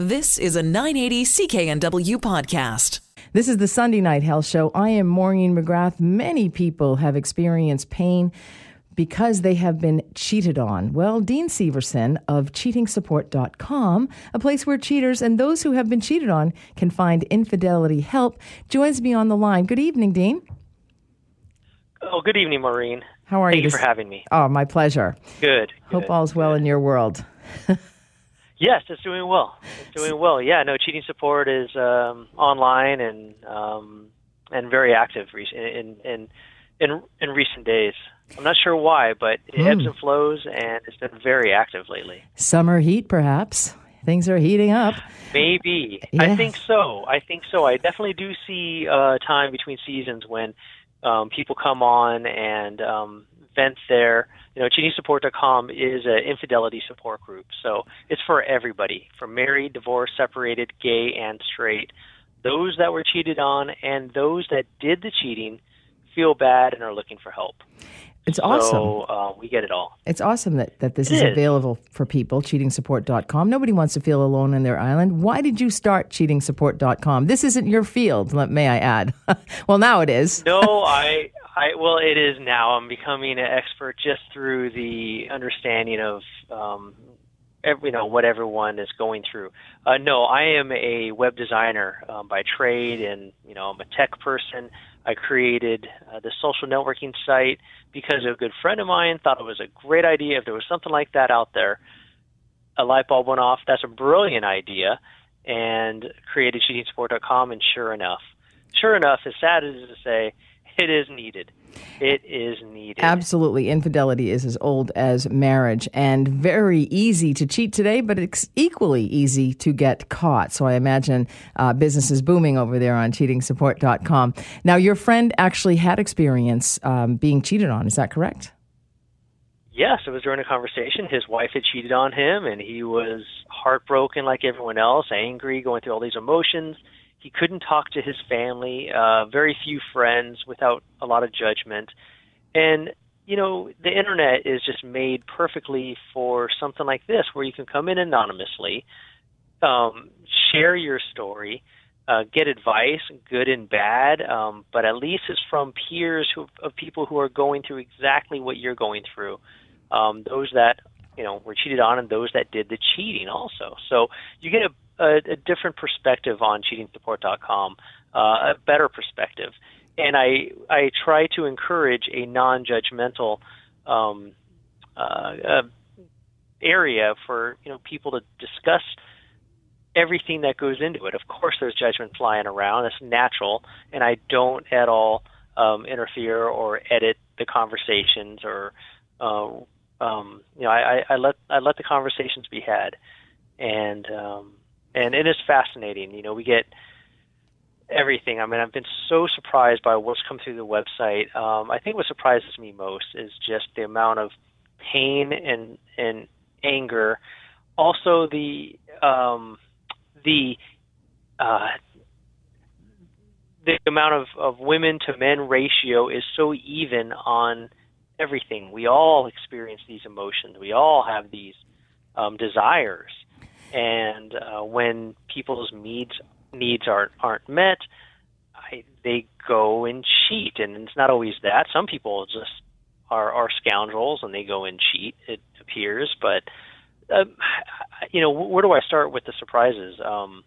This is a 980 CKNW podcast. This is the Sunday Night Health Show. I am Maureen McGrath. Many people have experienced pain because they have been cheated on. Well, Dean Severson of cheatingsupport.com, a place where cheaters and those who have been cheated on can find infidelity help, joins me on the line. Good evening, Dean. Oh, good evening, Maureen. How are Thank you? Thank you for having me. Oh, my pleasure. Good. Hope good, all's well good. in your world. Yes, it's doing well. It's doing well. Yeah, no, cheating support is um, online and um, and very active in in in in recent days. I'm not sure why, but it ebbs Hmm. and flows, and it's been very active lately. Summer heat, perhaps. Things are heating up. Maybe Yeah. I think so. I think so. I definitely do see uh, time between seasons when um, people come on and um, their. You know, cheatingsupport.com is an infidelity support group, so it's for everybody, from married, divorced, separated, gay, and straight. Those that were cheated on and those that did the cheating feel bad and are looking for help. It's awesome. So uh, we get it all. It's awesome that, that this is is. available for people, cheatingsupport.com. Nobody wants to feel alone on their island. Why did you start cheatingsupport.com? This isn't your field, may I add. well, now it is. no, I, I, well, it is now. I'm becoming an expert just through the understanding of, um, every, you know, what everyone is going through. Uh, no, I am a web designer um, by trade, and you know, I'm a tech person. I created uh, the social networking site because a good friend of mine thought it was a great idea. If there was something like that out there, a light bulb went off. That's a brilliant idea, and created cheatingsupport.com. And sure enough, sure enough, as sad as it is to say, it is needed. It is needed. Absolutely. Infidelity is as old as marriage and very easy to cheat today, but it's equally easy to get caught. So I imagine uh, business is booming over there on cheatingsupport.com. Now, your friend actually had experience um, being cheated on. Is that correct? Yes, it was during a conversation. His wife had cheated on him, and he was heartbroken like everyone else, angry, going through all these emotions. He couldn't talk to his family, uh, very few friends, without a lot of judgment. And, you know, the internet is just made perfectly for something like this, where you can come in anonymously, um, share your story, uh, get advice, good and bad, um, but at least it's from peers who, of people who are going through exactly what you're going through. Um, those that you know were cheated on, and those that did the cheating also. So you get a, a, a different perspective on cheatingsupport.com, uh, a better perspective, and I I try to encourage a non-judgmental um, uh, uh, area for you know people to discuss everything that goes into it. Of course, there's judgment flying around. It's natural, and I don't at all um, interfere or edit the conversations or uh, um, you know I, I, I let I let the conversations be had, and um, and it is fascinating. You know, we get everything. I mean, I've been so surprised by what's come through the website. Um, I think what surprises me most is just the amount of pain and and anger. Also, the um, the uh, the amount of, of women to men ratio is so even on everything. We all experience these emotions. We all have these um, desires, and uh, when people's needs needs aren't aren't met, I, they go and cheat. And it's not always that. Some people just are are scoundrels and they go and cheat. It appears, but um, you know, where do I start with the surprises? Um,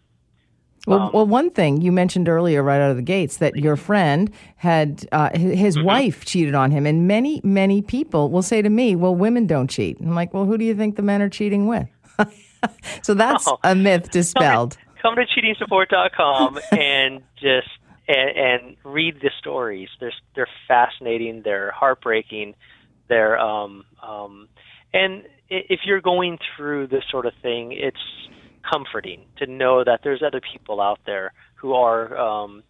Well, Um, well, one thing you mentioned earlier, right out of the gates, that your friend had uh, his Mm-hmm. wife cheated on him, and many, many people will say to me, "Well, women don't cheat." I'm like, "Well, who do you think the men are cheating with?" so that's Oh. a myth dispelled. come to cheatingsupport.com and just and, and read the stories. They're they're fascinating. They're heartbreaking. They're um um and if you're going through this sort of thing, it's comforting to know that there's other people out there who are um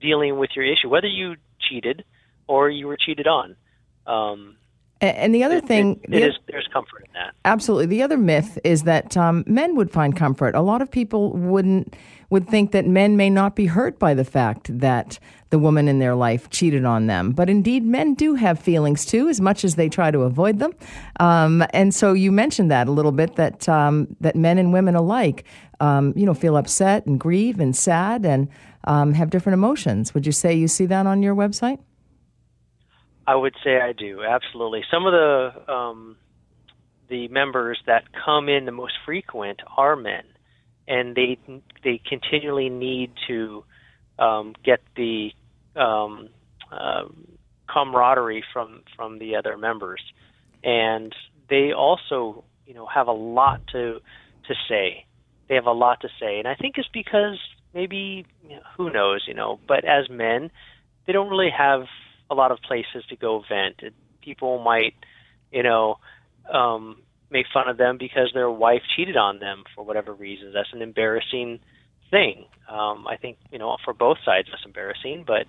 dealing with your issue, whether you cheated or you were cheated on. Um And the other thing, it, it is, there's comfort in that. Absolutely. The other myth is that um, men would find comfort. A lot of people wouldn't would think that men may not be hurt by the fact that the woman in their life cheated on them. But indeed, men do have feelings too, as much as they try to avoid them. Um, and so you mentioned that a little bit that um, that men and women alike, um, you know, feel upset and grieve and sad and um, have different emotions. Would you say you see that on your website? I would say I do absolutely. Some of the um, the members that come in the most frequent are men, and they they continually need to um, get the um, uh, camaraderie from from the other members, and they also you know have a lot to to say. They have a lot to say, and I think it's because maybe who knows, you know. But as men, they don't really have a lot of places to go vent. People might, you know, um, make fun of them because their wife cheated on them for whatever reason. That's an embarrassing thing. Um, I think you know for both sides that's embarrassing, but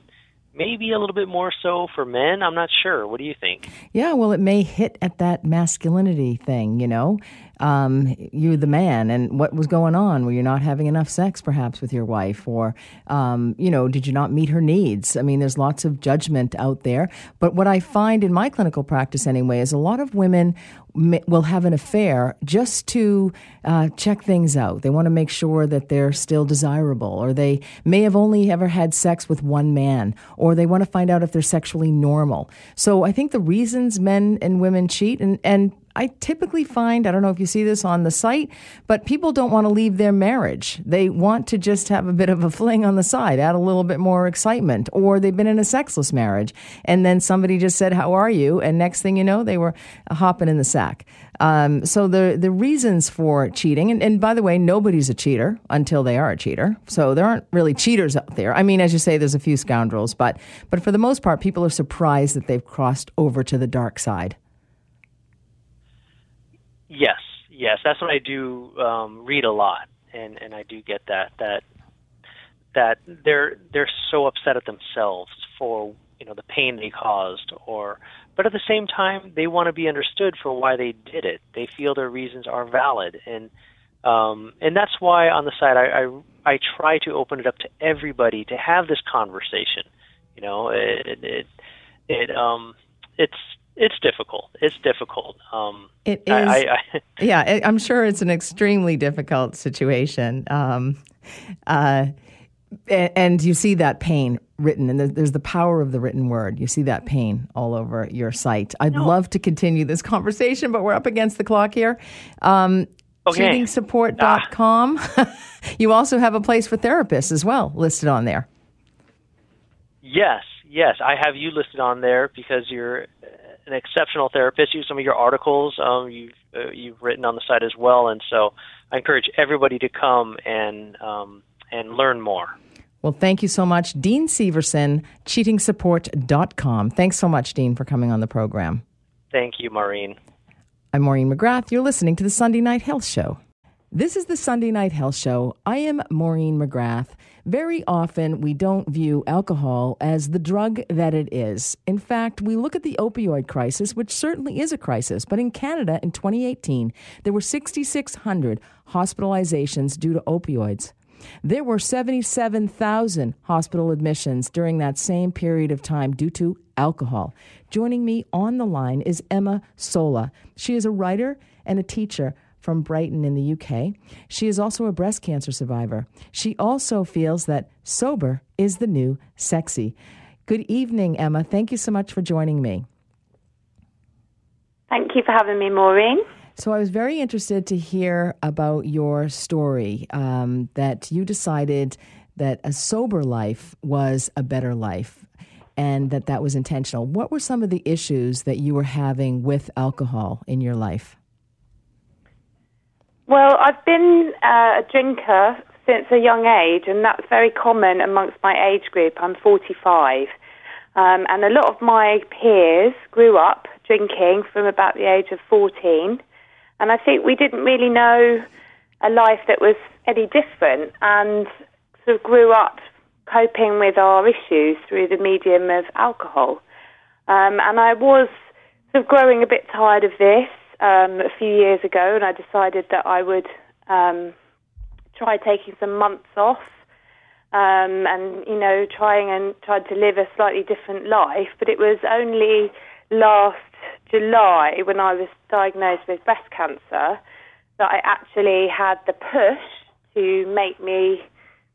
maybe a little bit more so for men. I'm not sure. What do you think? Yeah, well, it may hit at that masculinity thing, you know um, you're the man, and what was going on? Were you not having enough sex, perhaps, with your wife, or um, you know, did you not meet her needs? I mean, there's lots of judgment out there. But what I find in my clinical practice, anyway, is a lot of women will have an affair just to uh, check things out. They want to make sure that they're still desirable, or they may have only ever had sex with one man, or they want to find out if they're sexually normal. So I think the reasons men and women cheat, and, and I typically find, I don't know if you see this on the site, but people don't want to leave their marriage. They want to just have a bit of a fling on the side, add a little bit more excitement, or they've been in a sexless marriage. And then somebody just said, How are you? And next thing you know, they were hopping in the sack. Um, so the the reasons for cheating, and, and by the way, nobody's a cheater until they are a cheater. So there aren't really cheaters out there. I mean, as you say, there's a few scoundrels, but but for the most part, people are surprised that they've crossed over to the dark side. Yes, yes, that's what I do um, read a lot, and and I do get that that that they're they're so upset at themselves for you know the pain they caused, or but at the same time they want to be understood for why they did it. They feel their reasons are valid, and um, and that's why on the side I, I I try to open it up to everybody to have this conversation. You know, it it, it um it's it's difficult. It's difficult. Um, it is. I, I, yeah, I'm sure it's an extremely difficult situation. Um, uh, and you see that pain written, and there's the power of the written word. You see that pain all over your site. I'd no. love to continue this conversation, but we're up against the clock here. Um, okay. Cheatingsupport.com. Ah. you also have a place for therapists as well listed on there. Yes, yes. I have you listed on there because you're an exceptional therapist. Use some of your articles um, you've uh, you've written on the site as well, and so I encourage everybody to come and um, and learn more. Well, thank you so much, Dean Severson, cheatingsupport.com. Thanks so much, Dean, for coming on the program. Thank you, Maureen. I'm Maureen McGrath. You're listening to the Sunday Night Health Show. This is the Sunday Night Health Show. I am Maureen McGrath. Very often, we don't view alcohol as the drug that it is. In fact, we look at the opioid crisis, which certainly is a crisis, but in Canada in 2018, there were 6,600 hospitalizations due to opioids. There were 77,000 hospital admissions during that same period of time due to alcohol. Joining me on the line is Emma Sola. She is a writer and a teacher from Brighton in the UK. She is also a breast cancer survivor. She also feels that sober is the new sexy. Good evening, Emma. Thank you so much for joining me. Thank you for having me, Maureen. So, I was very interested to hear about your story um, that you decided that a sober life was a better life and that that was intentional. What were some of the issues that you were having with alcohol in your life? Well, I've been uh, a drinker since a young age, and that's very common amongst my age group. I'm 45. Um, and a lot of my peers grew up drinking from about the age of 14. And I think we didn't really know a life that was any different and sort of grew up coping with our issues through the medium of alcohol. Um, and I was sort of growing a bit tired of this um, a few years ago, and I decided that I would um, try taking some months off um, and you know trying and tried to live a slightly different life. But it was only last July when I was diagnosed with breast cancer that I actually had the push to make me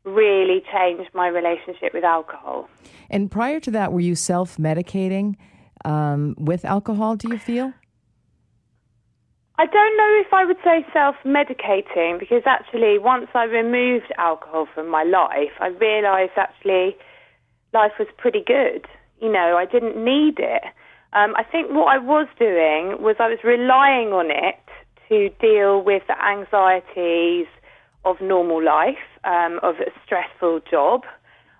really change my relationship with alcohol. And prior to that, were you self medicating um, with alcohol, do you feel? I don't know if I would say self medicating because actually, once I removed alcohol from my life, I realised actually life was pretty good. You know, I didn't need it. Um, I think what I was doing was I was relying on it to deal with the anxieties of normal life, um, of a stressful job.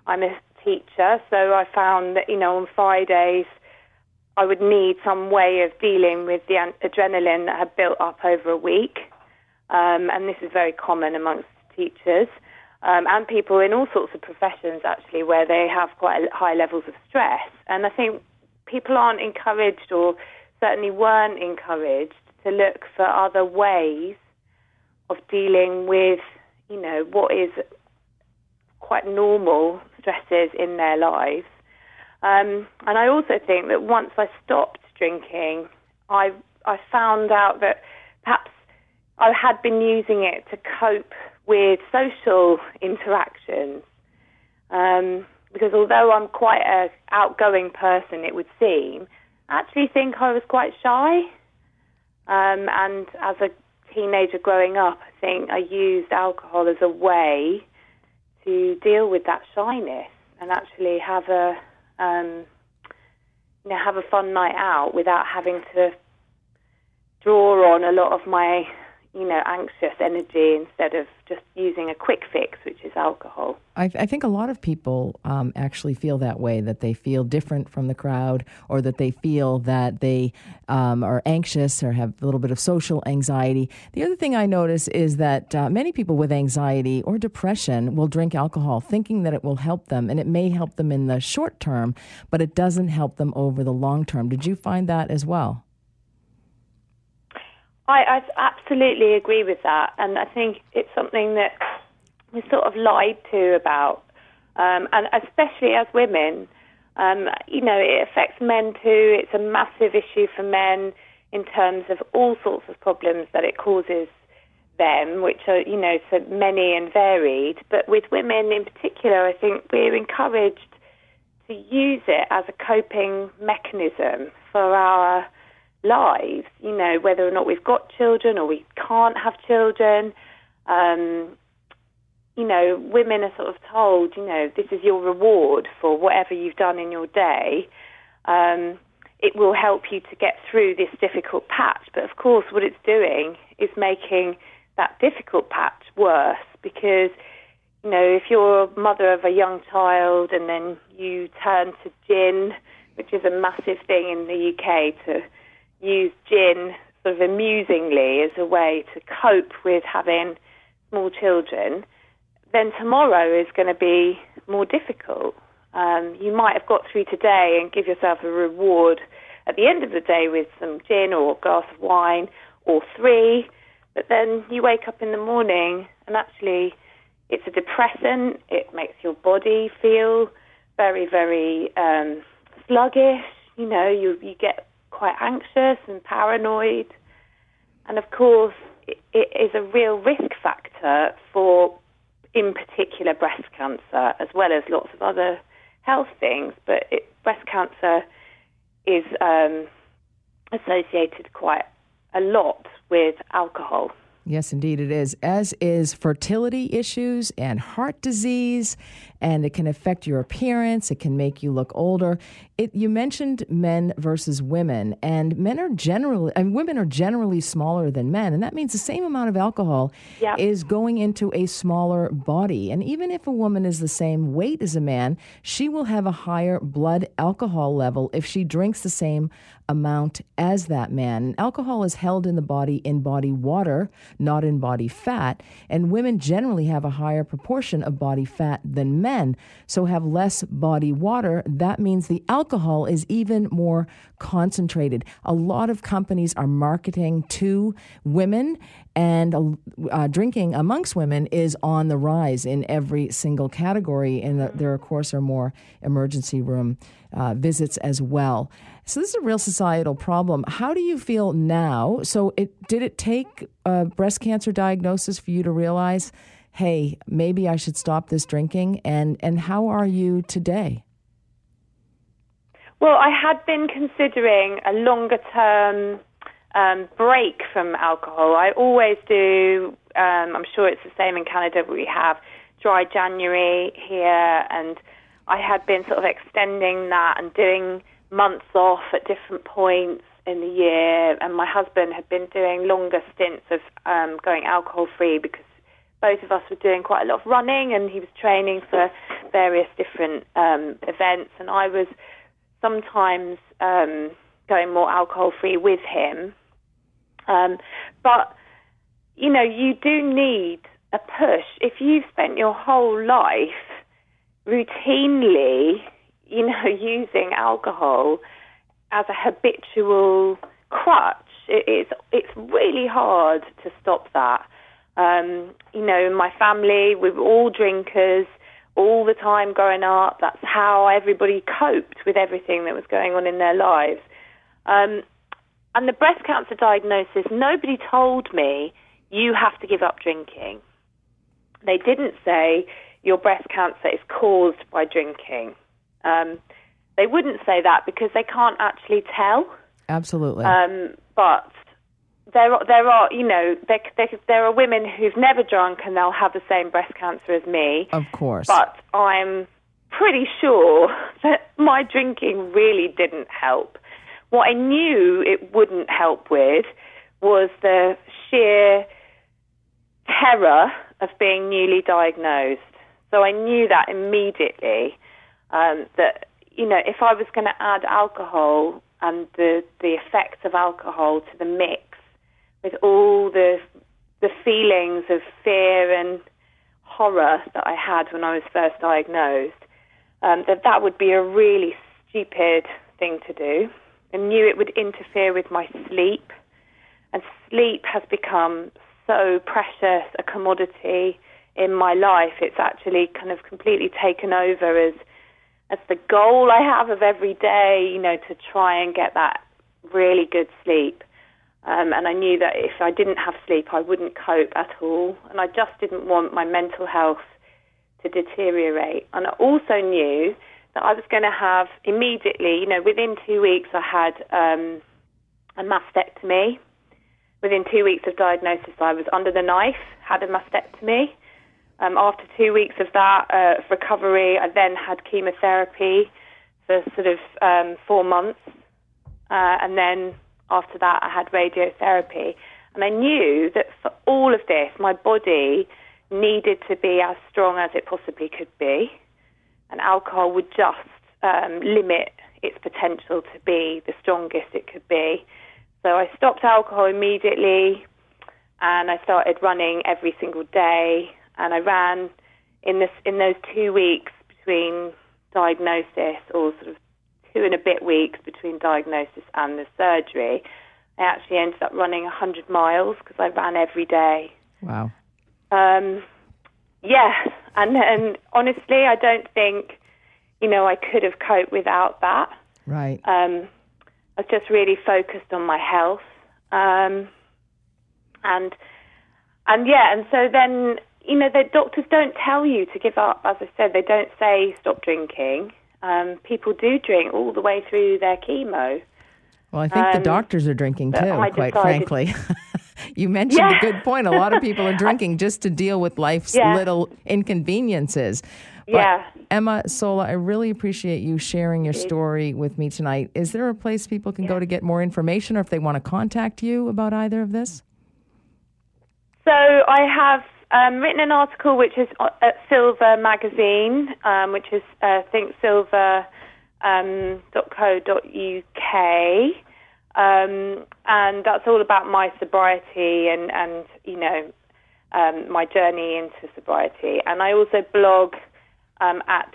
I'm a teacher, so I found that, you know, on Fridays, I would need some way of dealing with the adrenaline that had built up over a week. Um, and this is very common amongst teachers um, and people in all sorts of professions, actually, where they have quite high levels of stress. And I think people aren't encouraged, or certainly weren't encouraged, to look for other ways of dealing with, you know, what is quite normal stresses in their lives. Um, and I also think that once I stopped drinking, I I found out that perhaps I had been using it to cope with social interactions. Um, because although I'm quite an outgoing person, it would seem, I actually think I was quite shy. Um, and as a teenager growing up, I think I used alcohol as a way to deal with that shyness and actually have a um, you know have a fun night out without having to draw on a lot of my you know, anxious energy instead of just using a quick fix, which is alcohol. I, I think a lot of people um, actually feel that way, that they feel different from the crowd, or that they feel that they um, are anxious or have a little bit of social anxiety. The other thing I notice is that uh, many people with anxiety or depression will drink alcohol thinking that it will help them, and it may help them in the short term, but it doesn't help them over the long term. Did you find that as well? I, I absolutely agree with that, and I think it's something that we're sort of lied to about, um, and especially as women. Um, you know, it affects men too. It's a massive issue for men in terms of all sorts of problems that it causes them, which are, you know, so many and varied. But with women in particular, I think we're encouraged to use it as a coping mechanism for our lives, you know, whether or not we've got children or we can't have children. Um, you know, women are sort of told, you know, this is your reward for whatever you've done in your day. Um, it will help you to get through this difficult patch. But of course, what it's doing is making that difficult patch worse because, you know, if you're a mother of a young child and then you turn to gin, which is a massive thing in the UK to use gin sort of amusingly as a way to cope with having small children, then tomorrow is going to be more difficult. Um, you might have got through today and give yourself a reward at the end of the day with some gin or a glass of wine or three, but then you wake up in the morning and actually it's a depressant. It makes your body feel very, very um, sluggish. You know, you you get quite anxious and paranoid. And of course, it, is a real risk factor for, in particular, breast cancer, as well as lots of other health things. But it, breast cancer is um, associated quite a lot with alcohol. Yes, indeed, it is. As is fertility issues and heart disease, and it can affect your appearance. It can make you look older. It, you mentioned men versus women, and men are generally, and women are generally smaller than men, and that means the same amount of alcohol yep. is going into a smaller body. And even if a woman is the same weight as a man, she will have a higher blood alcohol level if she drinks the same amount as that man. Alcohol is held in the body in body water, not in body fat, and women generally have a higher proportion of body fat than men, so have less body water. That means the alcohol is even more concentrated. A lot of companies are marketing to women and uh, drinking amongst women is on the rise in every single category. And there, of course, are more emergency room uh, visits as well. So this is a real societal problem. How do you feel now? So, it did it take a breast cancer diagnosis for you to realize, hey, maybe I should stop this drinking? And and how are you today? Well, I had been considering a longer term um, break from alcohol. I always do. Um, I'm sure it's the same in Canada. We have dry January here, and I had been sort of extending that and doing months off at different points in the year. And my husband had been doing longer stints of um, going alcohol free because both of us were doing quite a lot of running, and he was training for various different um, events, and I was sometimes um, going more alcohol free with him. Um, but, you know, you do need a push. If you've spent your whole life routinely, you know, using alcohol as a habitual crutch, it, it's, it's really hard to stop that. Um, you know, in my family, we were all drinkers all the time growing up. That's how everybody coped with everything that was going on in their lives. Um, and the breast cancer diagnosis, nobody told me you have to give up drinking. They didn't say your breast cancer is caused by drinking. Um, they wouldn't say that because they can't actually tell. Absolutely. Um, but there, are, there are, you know, there, there, there are women who've never drunk and they'll have the same breast cancer as me. Of course. But I'm pretty sure that my drinking really didn't help. What I knew it wouldn't help with was the sheer terror of being newly diagnosed. So I knew that immediately um, that you know if I was going to add alcohol and the the effects of alcohol to the mix with all the the feelings of fear and horror that I had when I was first diagnosed, um, that that would be a really stupid thing to do and knew it would interfere with my sleep. And sleep has become so precious a commodity in my life. It's actually kind of completely taken over as as the goal I have of every day, you know, to try and get that really good sleep. Um, and I knew that if I didn't have sleep, I wouldn't cope at all. And I just didn't want my mental health to deteriorate. And I also knew that I was going to have immediately, you know, within two weeks, I had um, a mastectomy. Within two weeks of diagnosis, I was under the knife, had a mastectomy. Um, after two weeks of that uh, recovery, I then had chemotherapy for sort of um, four months. Uh, and then after that, I had radiotherapy. And I knew that for all of this, my body needed to be as strong as it possibly could be and alcohol would just um, limit its potential to be the strongest it could be. So I stopped alcohol immediately and I started running every single day and I ran in this in those two weeks between diagnosis or sort of two and a bit weeks between diagnosis and the surgery. I actually ended up running 100 miles because I ran every day. Wow. Um, yeah, and and honestly, I don't think you know I could have coped without that. Right. Um, I was just really focused on my health, um, and and yeah, and so then you know the doctors don't tell you to give up. As I said, they don't say stop drinking. Um, people do drink all the way through their chemo. Well, I think the Um, doctors are drinking too, quite decided- frankly. you mentioned Yeah. a good point. A lot of people are drinking just to deal with life's Yeah. little inconveniences. But Yeah. Emma Sola, I really appreciate you sharing your story with me tonight. Is there a place people can go to get more information or if they want to contact you about either of this? So I have um, written an article which is at Silver Magazine, um, which is uh, thinksilver.co.uk. Um, um, and that's all about my sobriety and and you know um, my journey into sobriety. And I also blog um, at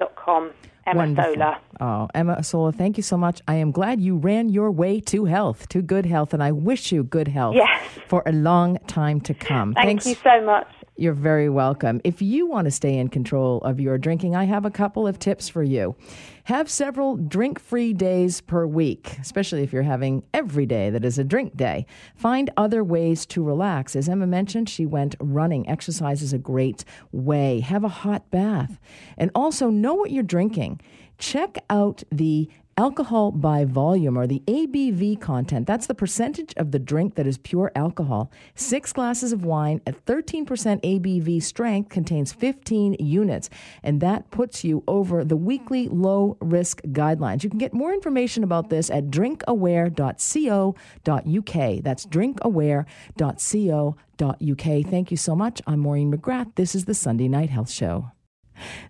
medium.com. Emma Wonderful. Sola. Oh, Emma Sola, thank you so much. I am glad you ran your way to health, to good health, and I wish you good health Yes. for a long time to come. Thank Thanks. you so much. You're very welcome. If you want to stay in control of your drinking, I have a couple of tips for you. Have several drink free days per week, especially if you're having every day that is a drink day. Find other ways to relax. As Emma mentioned, she went running. Exercise is a great way. Have a hot bath. And also know what you're drinking. Check out the alcohol by volume or the ABV content. That's the percentage of the drink that is pure alcohol. Six glasses of wine at 13% ABV strength contains 15 units, and that puts you over the weekly low risk guidelines. You can get more information about this at drinkaware.co.uk. That's drinkaware.co.uk. Thank you so much. I'm Maureen McGrath. This is the Sunday Night Health Show.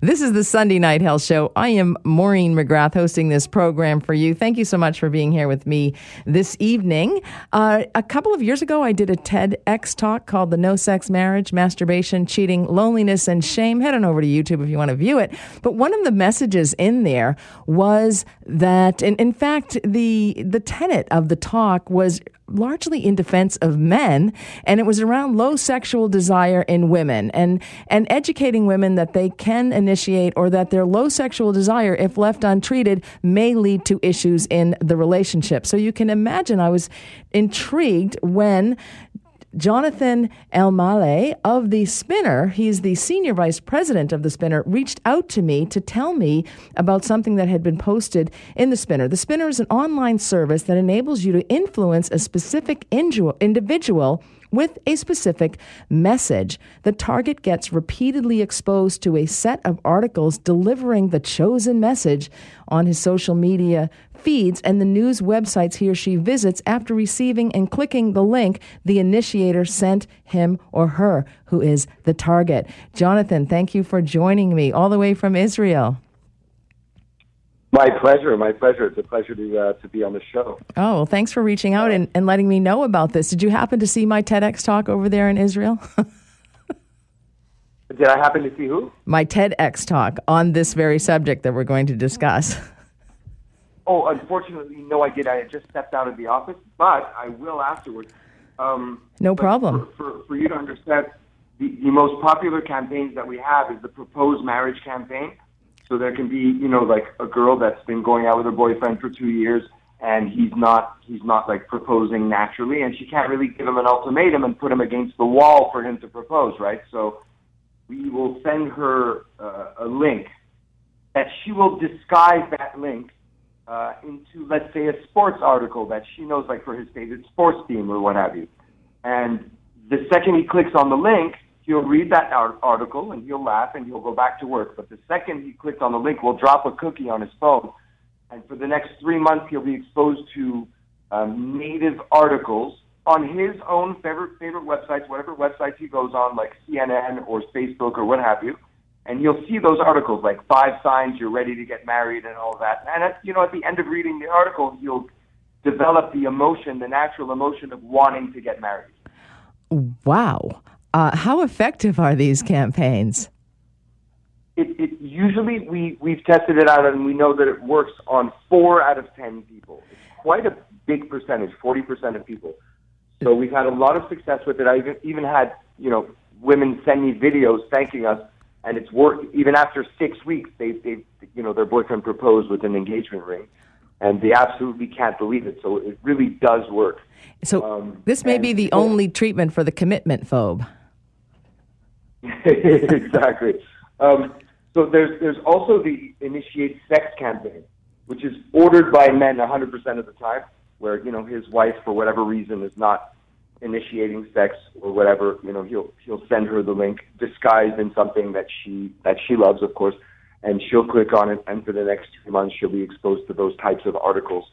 This is the Sunday Night Health Show. I am Maureen McGrath hosting this program for you. Thank you so much for being here with me this evening. Uh, a couple of years ago, I did a TEDx talk called The No Sex Marriage, Masturbation, Cheating, Loneliness, and Shame. Head on over to YouTube if you want to view it. But one of the messages in there was that, and in fact, the, the tenet of the talk was largely in defense of men, and it was around low sexual desire in women and, and educating women that they can initiate or that their low sexual desire, if left untreated, may lead to issues in the relationship. So you can imagine I was intrigued when Jonathan Elmale of the Spinner, he's the senior vice president of the Spinner, reached out to me to tell me about something that had been posted in the Spinner. The Spinner is an online service that enables you to influence a specific individual with a specific message. The target gets repeatedly exposed to a set of articles delivering the chosen message on his social media feeds and the news websites he or she visits after receiving and clicking the link the initiator sent him or her, who is the target. Jonathan, thank you for joining me all the way from Israel. My pleasure. My pleasure. It's a pleasure to uh, to be on the show. Oh, well, thanks for reaching out and, and letting me know about this. Did you happen to see my TEDx talk over there in Israel? Did I happen to see who? my TEDx talk on this very subject that we're going to discuss. Oh, unfortunately, no, I did. I had just stepped out of the office, but I will afterwards. Um, No problem. For, for, for you to understand, the, the most popular campaigns that we have is the proposed marriage campaign. So there can be, you know, like a girl that's been going out with her boyfriend for two years, and he's not, he's not like proposing naturally, and she can't really give him an ultimatum and put him against the wall for him to propose, right? So we will send her uh, a link that she will disguise that link uh, into, let's say, a sports article that she knows, like for his favorite sports team or what have you. And the second he clicks on the link, he'll read that ar- article and he'll laugh and he'll go back to work. But the second he clicks on the link, we'll drop a cookie on his phone. And for the next three months, he'll be exposed to um, native articles on his own favorite favorite websites, whatever websites he goes on, like CNN or Facebook or what have you and you'll see those articles like five signs you're ready to get married and all that. And at, you know, at the end of reading the article, you'll develop the emotion, the natural emotion of wanting to get married. Wow. Uh, how effective are these campaigns? It, it usually we we've tested it out and we know that it works on four out of ten people. It's quite a big percentage, forty percent of people. So we've had a lot of success with it. I even even had you know women send me videos thanking us and it's worked. Even after six weeks, they they you know their boyfriend proposed with an engagement ring, and they absolutely can't believe it. So it really does work. So Um, this may be the only treatment for the commitment phobe. exactly. Um, so there's there's also the initiate sex campaign, which is ordered by men 100% of the time, where you know his wife for whatever reason is not initiating sex or whatever. You know he'll he'll send her the link disguised in something that she that she loves, of course, and she'll click on it, and for the next two months she'll be exposed to those types of articles,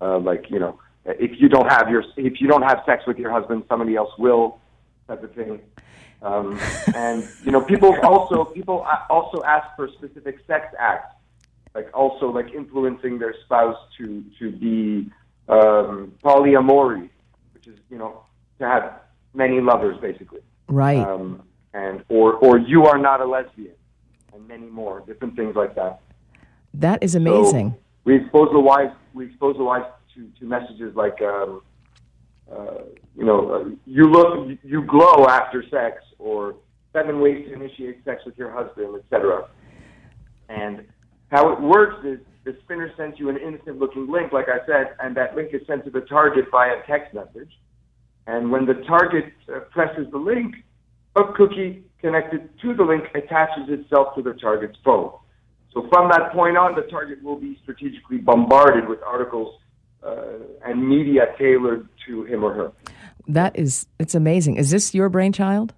uh, like you know if you don't have your if you don't have sex with your husband, somebody else will, type of thing. Um, and you know, people also people also ask for specific sex acts, like also like influencing their spouse to to be um, polyamory, which is you know to have many lovers basically, Right. um, and or or you are not a lesbian, and many more different things like that. that is So amazing. we expose the wives. We expose the wives to, to messages like, um, uh, you know, you look, you glow after sex, or seven ways to initiate sex with your husband, etc. And how it works is the spinner sends you an innocent-looking link, like I said, and that link is sent to the target via text message. And when the target uh, presses the link, a cookie connected to the link attaches itself to the target's phone. So from that point on, the target will be strategically bombarded with articles uh, and media tailored to him or her. That is, it's amazing. Is this your brainchild?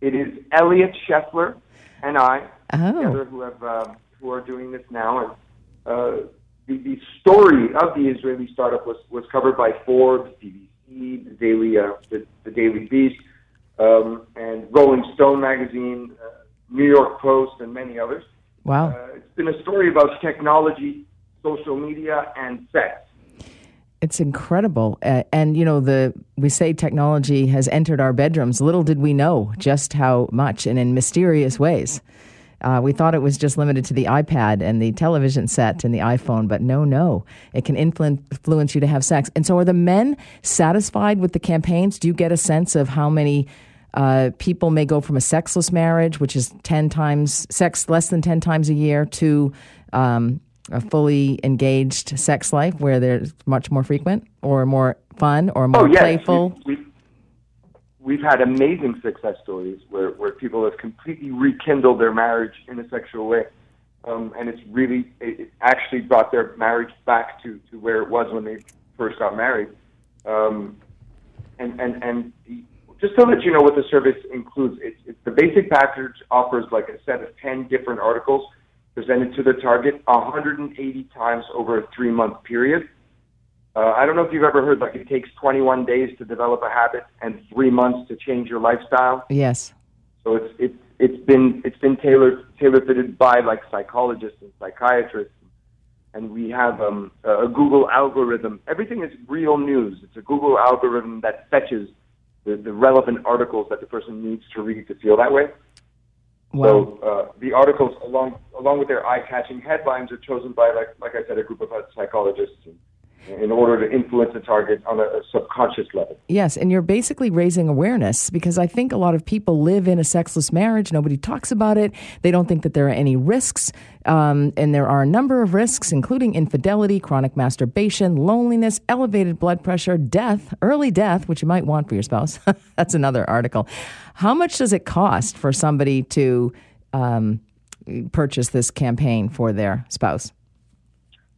It is Elliot Shefler and I Oh. together who have uh, who are doing this now. And uh, the, the story of the Israeli startup was, was covered by Forbes, BBC, the Daily uh, the, the Daily Beast, um, and Rolling Stone magazine, uh, New York Post, and many others. Wow. Uh, it's been a story about technology, social media, and sex. It's incredible. Uh, and, you know, the we say technology has entered our bedrooms. Little did we know just how much and in mysterious ways. Uh, we thought it was just limited to the iPad and the television set and the iPhone, but no, no. It can influence you to have sex. And so, are the men satisfied with the campaigns? Do you get a sense of how many uh, people may go from a sexless marriage, which is 10 times, sex less than 10 times a year, to um, a fully engaged sex life where there's much more frequent or more fun or more Oh yes, playful? We've, we've, we've had amazing success stories where, where people have completely rekindled their marriage in a sexual way, um, and it's really it, it actually brought their marriage back to, to where it was when they first got married. Um, and and and the, just to let you know what the service includes, it's, it's the basic package offers like a set of ten different articles presented to the target 180 times over a three month period. Uh, I don't know if you've ever heard like it takes 21 days to develop a habit and three months to change your lifestyle. yes. So it's it's it's been it's been tailored tailor fitted by like psychologists and psychiatrists, and we have um, a Google algorithm. Everything is real news. It's a Google algorithm that fetches the, the relevant articles that the person needs to read to feel that way. Wow. So uh, the articles, along along with their eye-catching headlines, are chosen by, like like I said, a group of psychologists in, in order to influence the target on a, a subconscious level. Yes, and you're basically raising awareness because I think a lot of people live in a sexless marriage. Nobody talks about it. They don't think that there are any risks. Um, and there are a number of risks, including infidelity, chronic masturbation, loneliness, elevated blood pressure, death, early death, which you might want for your spouse. That's another article. How much does it cost for somebody to um, purchase this campaign for their spouse?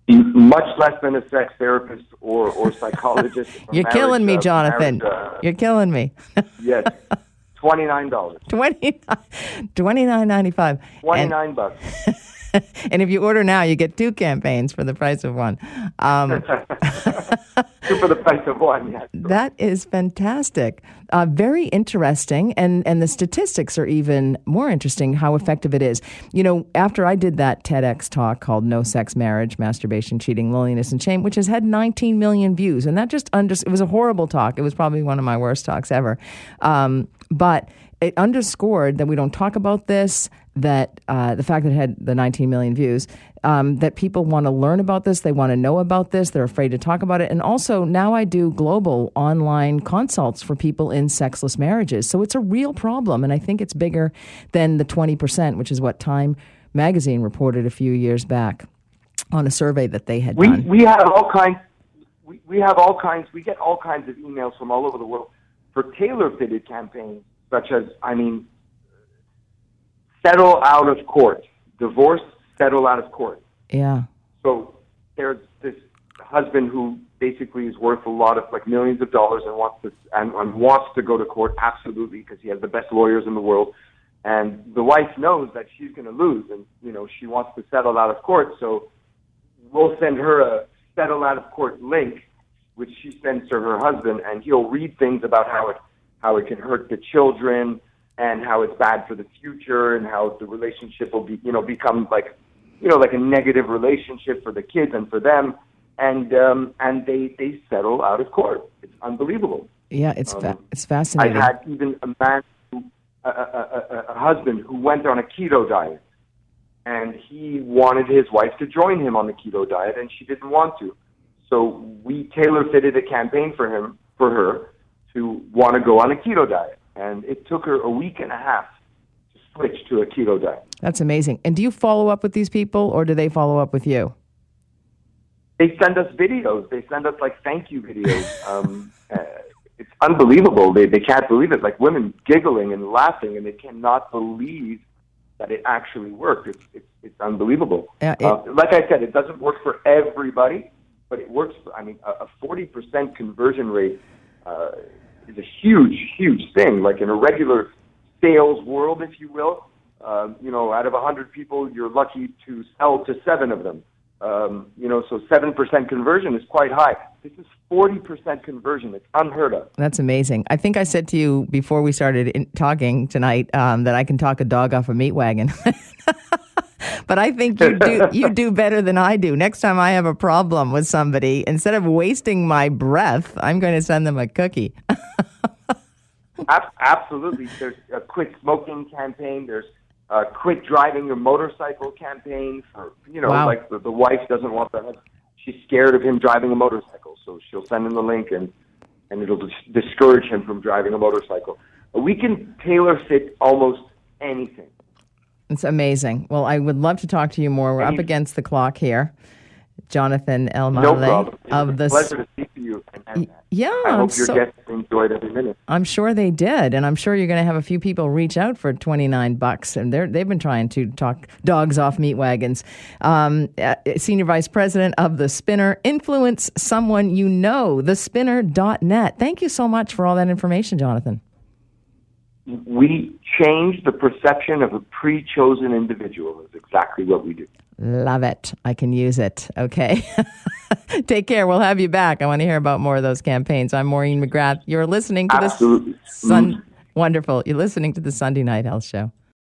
Much less than a sex therapist or, or psychologist. You're killing me, uh, Jonathan. marriage, uh, You're killing me. yes, twenty nine dollars, Twenty twenty nine ninety five. twenty nine bucks. And if you order now, you get two campaigns for the price of one. Um, Two for the price of one. Yes. that is fantastic. Uh, very interesting. And, and the statistics are even more interesting how effective it is. You know, after I did that TEDx talk called No Sex Marriage, Masturbation, Cheating, Loneliness, and Shame, which has had 19 million views, and that just under, it was a horrible talk. It was probably one of my worst talks ever. Um, but it underscored that we don't talk about this, that uh, the fact that it had the 19 million views, um, that people want to learn about this, they want to know about this, they're afraid to talk about it. And also, now I do global online consults for people in sexless marriages. So it's a real problem. And I think it's bigger than the 20%, which is what Time magazine reported a few years back on a survey that they had We done. we have all kinds. We, we have all kinds. We get all kinds of emails from all over the world for tailor-fitted campaigns, such as I mean, settle out of court, divorce, settle out of court. yeah. So there's this husband who basically is worth a lot of like millions of dollars and wants to and, and wants to go to court absolutely because he has the best lawyers in the world. And the wife knows that she's going to lose, and you know she wants to settle out of court. So we'll send her a settle out of court link, which she sends to her husband, and he'll read things about how it how it can hurt the children and how it's bad for the future and how the relationship will be you know become like you know like a negative relationship for the kids and for them and um, and they they settle out of court. It's unbelievable. Yeah, it's fa- Um, it's I had even a man, who, a, a, a, a husband who went on a keto diet, and he wanted his wife to join him on the keto diet, and she didn't want to. So we tailor fitted a campaign for him, for her, to want to go on a keto diet, and it took her a week and a half to switch to a keto diet. That's amazing. And do you follow up with these people, or do they follow up with you? They send us videos. They send us like thank you videos. Um, uh, it's unbelievable. They they can't believe it. Like women giggling and laughing, and they cannot believe that it actually worked. It's it's, it's unbelievable. Yeah, it- uh, like I said, it doesn't work for everybody, but it works. For, I mean, a forty percent conversion rate uh, is a huge, huge thing. Like in a regular sales world, if you will, uh, you know, out of a hundred people, you're lucky to sell to seven of them. Um, you know, so seven percent conversion is quite high. This is forty percent conversion. It's unheard of. That's amazing. I think I said to you before we started in, talking tonight um, that I can talk a dog off a meat wagon. but I think you do you do better than I do. Next time I have a problem with somebody, instead of wasting my breath, I'm going to send them a cookie. Absolutely. There's a quit smoking campaign. There's a quit driving your motorcycle campaign for you know Wow. like the, the wife doesn't want the she's scared of him driving a motorcycle, so she'll send him the link and and it'll dis- discourage him from driving a motorcycle. We can tailor fit almost anything. It's amazing. Well, I would love to talk to you more. We're up against the clock here. Jonathan El No Maleh problem. It's of the pleasure to speak to you. And, yeah, I hope your so- guests enjoyed every minute. I'm sure they did, and I'm sure you're going to have a few people reach out for 29 bucks, and they're they've been trying to talk dogs off meat wagons. Um, uh, Senior Vice President of the Spinner, influence someone you know. TheSpinner.net. Thank you so much for all that information, Jonathan. We change the perception of a pre-chosen individual. Is exactly what we do. Love it. I can use it. Okay. Take care. We'll have you back. I want to hear about more of those campaigns. I'm Maureen McGrath. You're listening to Absolutely. the Sun. Wonderful. You're listening to the Sunday Night Health Show.